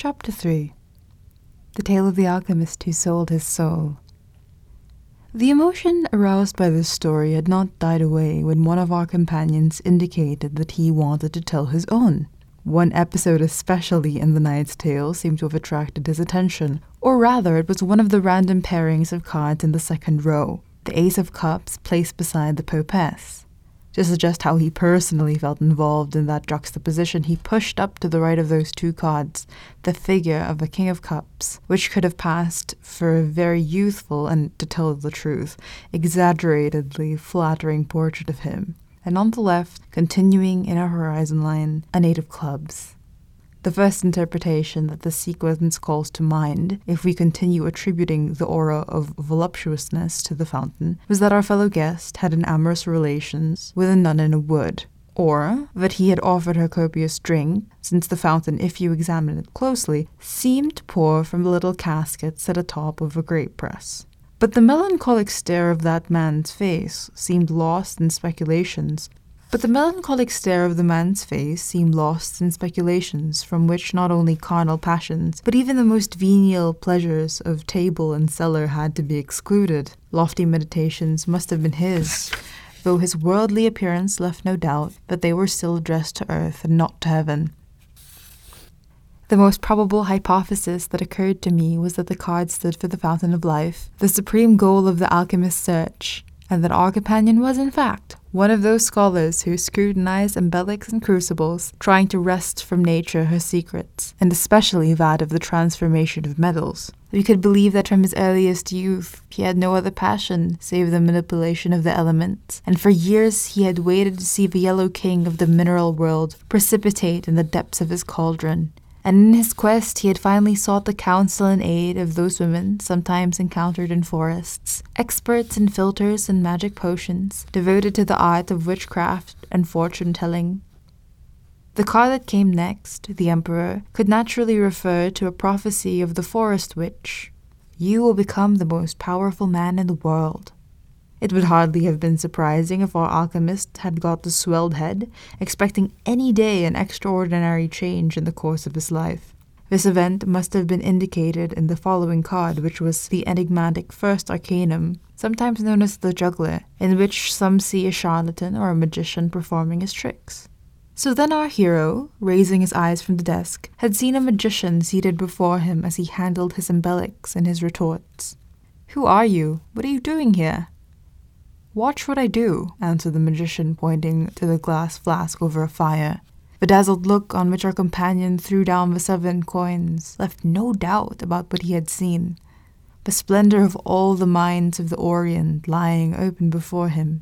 Chapter 3 The Tale of the Alchemist Who Sold His Soul. The emotion aroused by this story had not died away when one of our companions indicated that he wanted to tell his own. One episode, especially in The Knight's Tale, seemed to have attracted his attention, or rather, it was one of the random pairings of cards in the second row, the Ace of Cups placed beside the Popess. To suggest how he personally felt involved in that juxtaposition, he pushed up to the right of those two cards the figure of the King of Cups, which could have passed for a very youthful and, to tell the truth, exaggeratedly flattering portrait of him. And on the left, continuing in our horizon line, a Eight of Clubs. The first interpretation that the sequence calls to mind, if we continue attributing the aura of voluptuousness to the fountain, was that our fellow guest had an amorous relations with a nun in a wood, or that he had offered her copious drink, since the fountain, if you examine it closely, seemed to pour from the little casket set atop of a grape press. But the melancholic stare of that man's face seemed lost in speculations but the melancholic stare of the man's face seemed lost in speculations from which not only carnal passions, but even the most venial pleasures of table and cellar had to be excluded. Lofty meditations must have been his, though his worldly appearance left no doubt that they were still addressed to earth and not to heaven. The most probable hypothesis that occurred to me was that the card stood for the fountain of life, the supreme goal of the alchemist's search, and that our companion was, in fact, one of those scholars who scrutinize alembics and crucibles, trying to wrest from nature her secrets, and especially that of the transformation of metals. We could believe that from his earliest youth he had no other passion save the manipulation of the elements, and for years he had waited to see the Yellow King of the mineral world precipitate in the depths of his cauldron, and in his quest he had finally sought the counsel and aid of those women sometimes encountered in forests, experts in philters and magic potions, devoted to the art of witchcraft and fortune telling. The card that came next, the Emperor, could naturally refer to a prophecy of the forest witch. You will become the most powerful man in the world. It would hardly have been surprising if our alchemist had got the swelled head, expecting any day an extraordinary change in the course of his life. This event must have been indicated in the following card, which was the enigmatic first arcanum, sometimes known as the juggler, in which some see a charlatan or a magician performing his tricks. So then our hero, raising his eyes from the desk, had seen a magician seated before him as he handled his alembics and his retorts. Who are you? What are you doing here? Watch what I do, answered the magician, pointing to the glass flask over a fire. The dazzled look on which our companion threw down the seven coins left no doubt about what he had seen. The splendor of all the mines of the Orient lying open before him.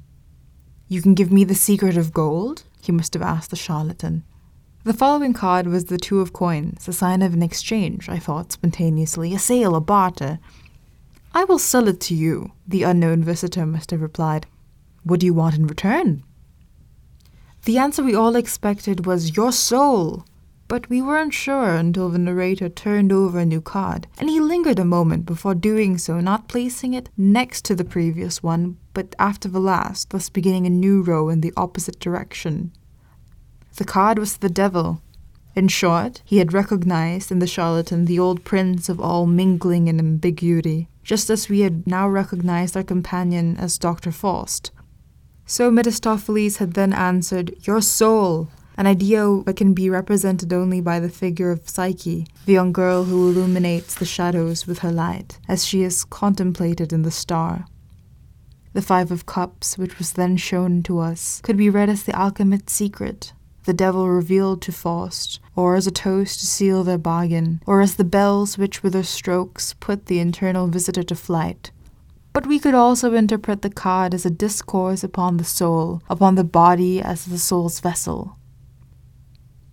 You can give me the secret of gold? he must have asked the charlatan. The following card was the two of coins, a sign of an exchange, I thought spontaneously, a sale, a barter. I will sell it to you, the unknown visitor must have replied. What do you want in return? The answer we all expected was, Your soul! But we weren't sure until the narrator turned over a new card, and he lingered a moment before doing so, not placing it next to the previous one, but after the last, thus beginning a new row in the opposite direction. The card was the devil, in short, he had recognized in the charlatan the old prince of all mingling and ambiguity, just as we had now recognized our companion as Dr. Faust. So Mephistopheles had then answered, Your soul! An idea that can be represented only by the figure of Psyche, the young girl who illuminates the shadows with her light, as she is contemplated in the star. The Five of Cups, which was then shown to us, could be read as the alchemist's secret, the devil revealed to Faust, or as a toast to seal their bargain, or as the bells which with their strokes put the internal visitor to flight. But we could also interpret the card as a discourse upon the soul, upon the body as the soul's vessel.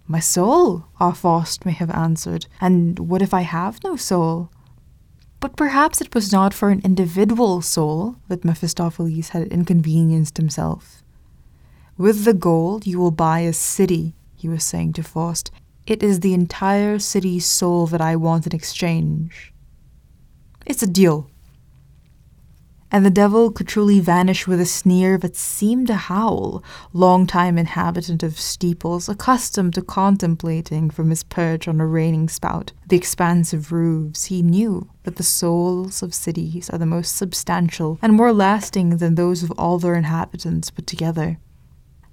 My soul, our Faust may have answered, and what if I have no soul? But perhaps it was not for an individual soul that Mephistopheles had inconvenienced himself. With the gold, you will buy a city, he was saying to Faust. It is the entire city's soul that I want in exchange. It's a deal. and the devil could truly vanish with a sneer that seemed to howl, long-time inhabitant of steeples, accustomed to contemplating from his perch on a raining spout the expansive roofs, he knew that the souls of cities are the most substantial and more lasting than those of all their inhabitants put together.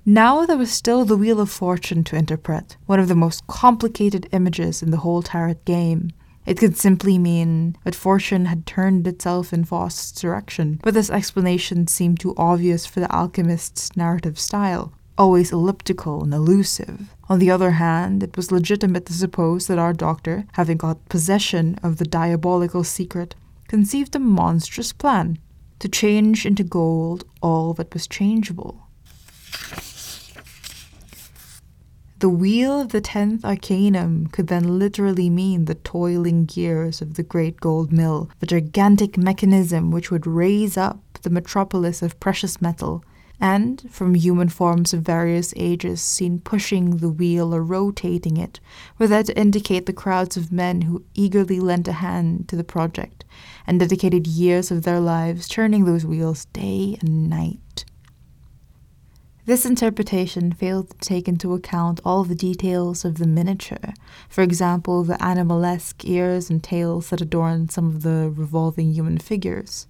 Now there was still the Wheel of Fortune to interpret, one of the most complicated images in the whole tarot game, it could simply mean that fortune had turned itself in Faust's direction, but this explanation seemed too obvious for the alchemist's narrative style, always elliptical and elusive. On the other hand, it was legitimate to suppose that our doctor, having got possession of the diabolical secret, conceived a monstrous plan to change into gold all that was changeable. The wheel of the tenth arcanum could then literally mean the toiling gears of the great gold mill, the gigantic mechanism which would raise up the metropolis of precious metal, and from human forms of various ages seen pushing the wheel or rotating it, were there to indicate the crowds of men who eagerly lent a hand to the project and dedicated years of their lives turning those wheels day and night. This interpretation failed to take into account all the details of the miniature, for example, the animalesque ears and tails that adorn some of the revolving human figures.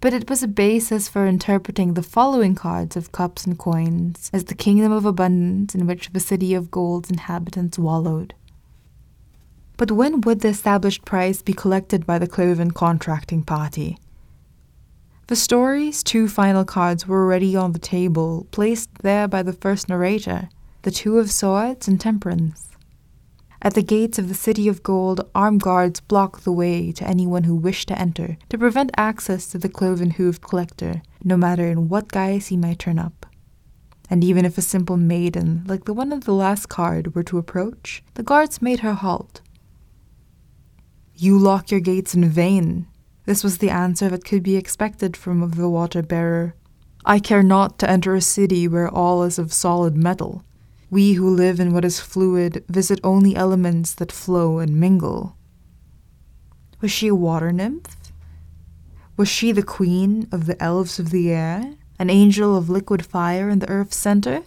But it was a basis for interpreting the following cards of cups and coins as the kingdom of abundance in which the city of gold's inhabitants wallowed. But when would the established price be collected by the cloven contracting party? The story's two final cards were already on the table, placed there by the first narrator the Two of Swords and Temperance. At the gates of the City of Gold, armed guards blocked the way to anyone who wished to enter, to prevent access to the cloven hoofed collector, no matter in what guise he might turn up. And even if a simple maiden, like the one on the last card, were to approach, the guards made her halt. You lock your gates in vain, this was the answer that could be expected from the water bearer. I care not to enter a city where all is of solid metal. We who live in what is fluid visit only elements that flow and mingle. Was she a water nymph? Was she the queen of the elves of the air, an angel of liquid fire in the earth's center?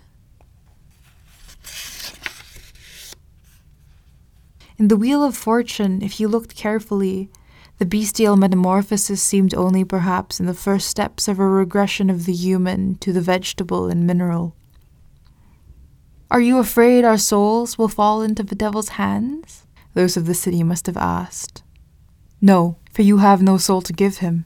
In the Wheel of Fortune, if you looked carefully, the bestial metamorphosis seemed only perhaps in the first steps of a regression of the human to the vegetable and mineral. Are you afraid our souls will fall into the devil's hands? Those of the city must have asked. No, for you have no soul to give him.